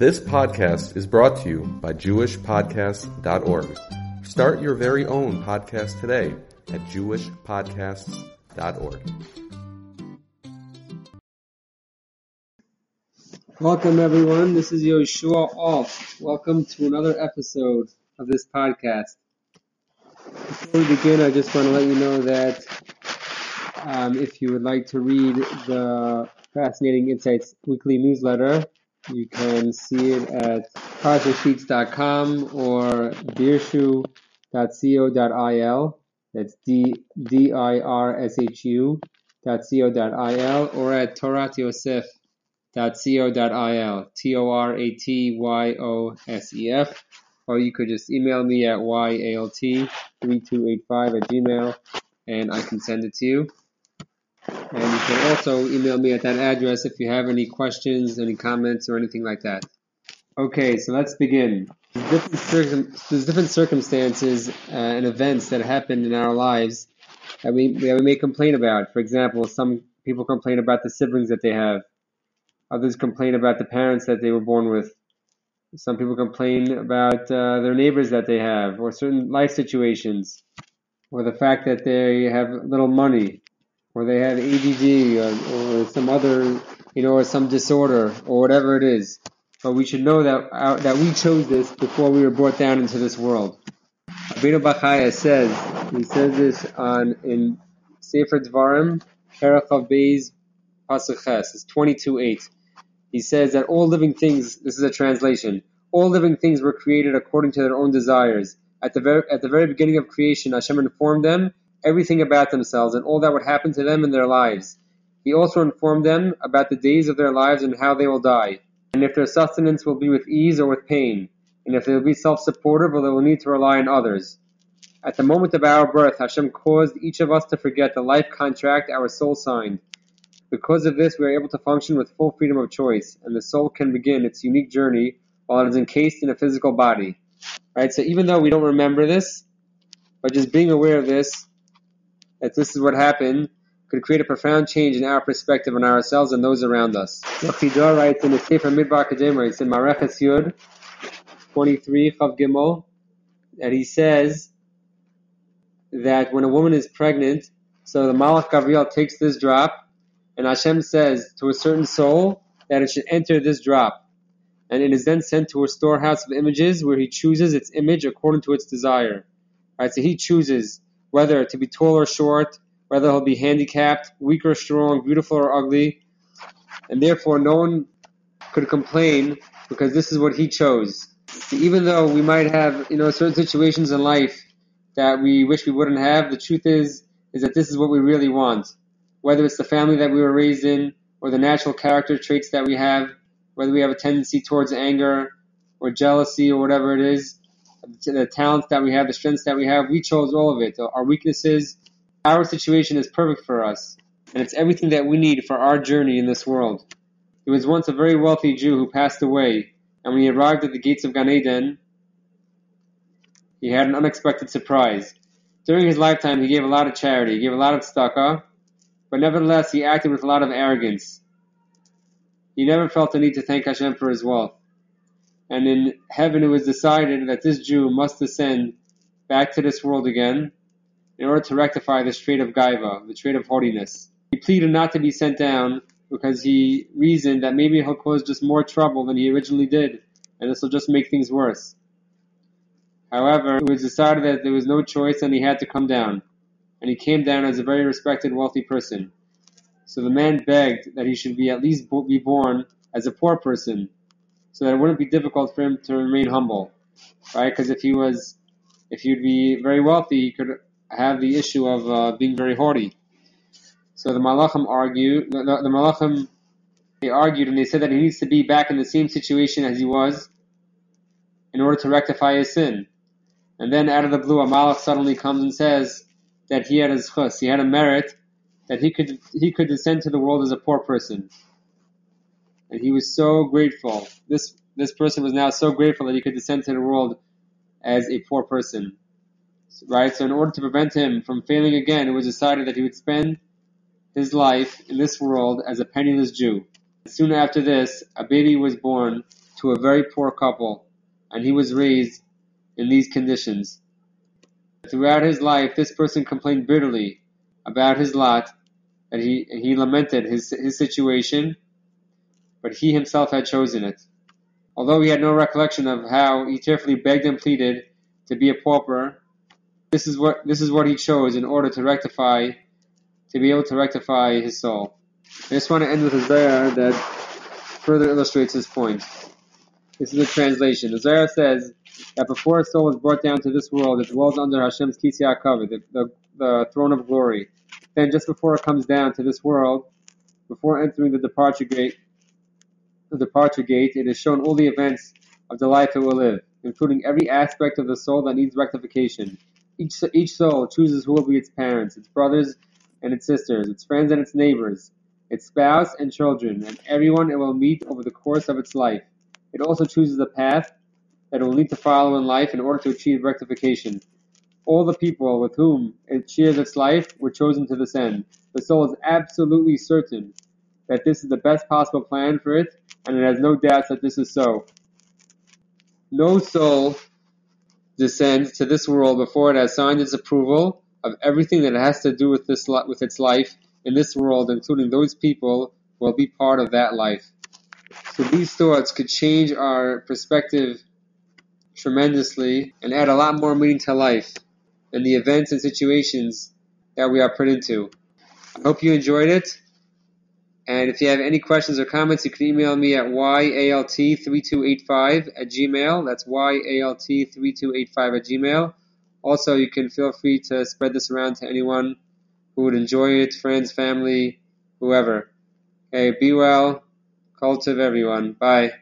This podcast is brought to you by JewishPodcasts.org. Start your very own podcast today at JewishPodcasts.org. Welcome, everyone. This is Yehoshua Alt. Welcome to another episode of this podcast. Before we begin, I just want to let you know that um, if you would like to read the Fascinating Insights weekly newsletter, you can see it at parsheetsheets.com or dirshu.co.il. That's D D I R S H U dot co dot il or at toratyosef.co.il. T O R A T Y O S E F. Or you could just email me at yalt3285 at gmail and I can send it to you. And you can also email me at that address if you have any questions, any comments, or anything like that. Okay, so let's begin. There's different, circum- there's different circumstances uh, and events that happen in our lives that we, that we may complain about. For example, some people complain about the siblings that they have. Others complain about the parents that they were born with. Some people complain about uh, their neighbors that they have, or certain life situations, or the fact that they have little money, or they have ADD or, or some other, you know, or some disorder or whatever it is. But we should know that our, that we chose this before we were brought down into this world. Rabbeinu Bachaya says, he says this on in Sefer Dvarim, Perek Chaf Beis Pasuk it's 22.8. He says that all living things, this is a translation, all living things were created according to their own desires. At the very, at the very beginning of creation, Hashem informed them everything about themselves and all that would happen to them in their lives. He also informed them about the days of their lives and how they will die, and if their sustenance will be with ease or with pain, and if they will be self-supportive or they will need to rely on others. At the moment of our birth, Hashem caused each of us to forget the life contract our soul signed. Because of this, we are able to function with full freedom of choice, and the soul can begin its unique journey while it is encased in a physical body. Right? So even though we don't remember this, but just being aware of this, that this is what happened, could create a profound change in our perspective on ourselves and those around us. Yochidor writes in the Sefer Midbar Kedem, it's in Mareches Yud, 23, Chaf Gimel, that he says that when a woman is pregnant, so the Malach Gabriel takes this drop, and Hashem says to a certain soul that it should enter this drop. And it is then sent to a storehouse of images where he chooses its image according to its desire. Right, so he chooses whether to be tall or short, whether he'll be handicapped, weak or strong, beautiful or ugly, and therefore no one could complain because this is what he chose. So even though we might have, you know, certain situations in life that we wish we wouldn't have, the truth is, is that this is what we really want. Whether it's the family that we were raised in, or the natural character traits that we have, whether we have a tendency towards anger, or jealousy, or whatever it is, the talents that we have, the strengths that we have, we chose all of it. Our weaknesses, our situation is perfect for us. And it's everything that we need for our journey in this world. He was once a very wealthy Jew who passed away, and when he arrived at the gates of Gan Eden, he had an unexpected surprise. During his lifetime, he gave a lot of charity, he gave a lot of tzedakah, but nevertheless, he acted with a lot of arrogance. He never felt the need to thank Hashem for his wealth. And in heaven, it was decided that this Jew must descend back to this world again in order to rectify this trait of gaiva, the trait of haughtiness. He pleaded not to be sent down because he reasoned that maybe he'll cause just more trouble than he originally did, and this will just make things worse. However, it was decided that there was no choice and he had to come down. And he came down as a very respected, wealthy person. So the man begged that he should be at least be born as a poor person, so that it wouldn't be difficult for him to remain humble, right? Because if he was, if he'd be very wealthy, he could have the issue of uh, being very haughty. So the Malachim argued, the, the, Malachim, they argued and they said that he needs to be back in the same situation as he was in order to rectify his sin. And then out of the blue, a Malach suddenly comes and says that he had zechus, he had a merit that he could he could descend to the world as a poor person. And he was so grateful. This this person was now so grateful that he could descend to the world as a poor person. Right? So in order to prevent him from failing again, it was decided that he would spend his life in this world as a penniless Jew. Soon after this, a baby was born to a very poor couple, and he was raised in these conditions. Throughout his life, this person complained bitterly about his lot, and he, he lamented his, his situation, but he himself had chosen it. Although he had no recollection of how he tearfully begged and pleaded to be a pauper, this is what this is what he chose in order to rectify, to be able to rectify his soul. I just want to end with a Zohar that further illustrates his point. This is a translation. The Zohar says that before a soul is brought down to this world, it dwells under Hashem's Kisya the, the, the throne of glory. Then, just before it comes down to this world, before entering the departure gate, the departure gate, it is shown all the events of the life it will live, including every aspect of the soul that needs rectification. Each, each soul chooses who will be its parents, its brothers and its sisters, its friends and its neighbors, its spouse and children, and everyone it will meet over the course of its life. It also chooses the path that it will need to follow in life in order to achieve rectification. All the people with whom it shares its life were chosen to this end. The soul is absolutely certain that this is the best possible plan for it, and it has no doubts that this is so. No soul descends to this world before it has signed its approval of everything that has to do with this with its life in this world, including those people who will be part of that life. So these thoughts could change our perspective tremendously and add a lot more meaning to life and the events and situations that we are put into. I hope you enjoyed it. And if you have any questions or comments, you can email me at yalt3285 at gmail. That's yalt3285 at gmail. Also, you can feel free to spread this around to anyone who would enjoy it, friends, family, whoever. Okay, be well. Kol tuv everyone. Bye.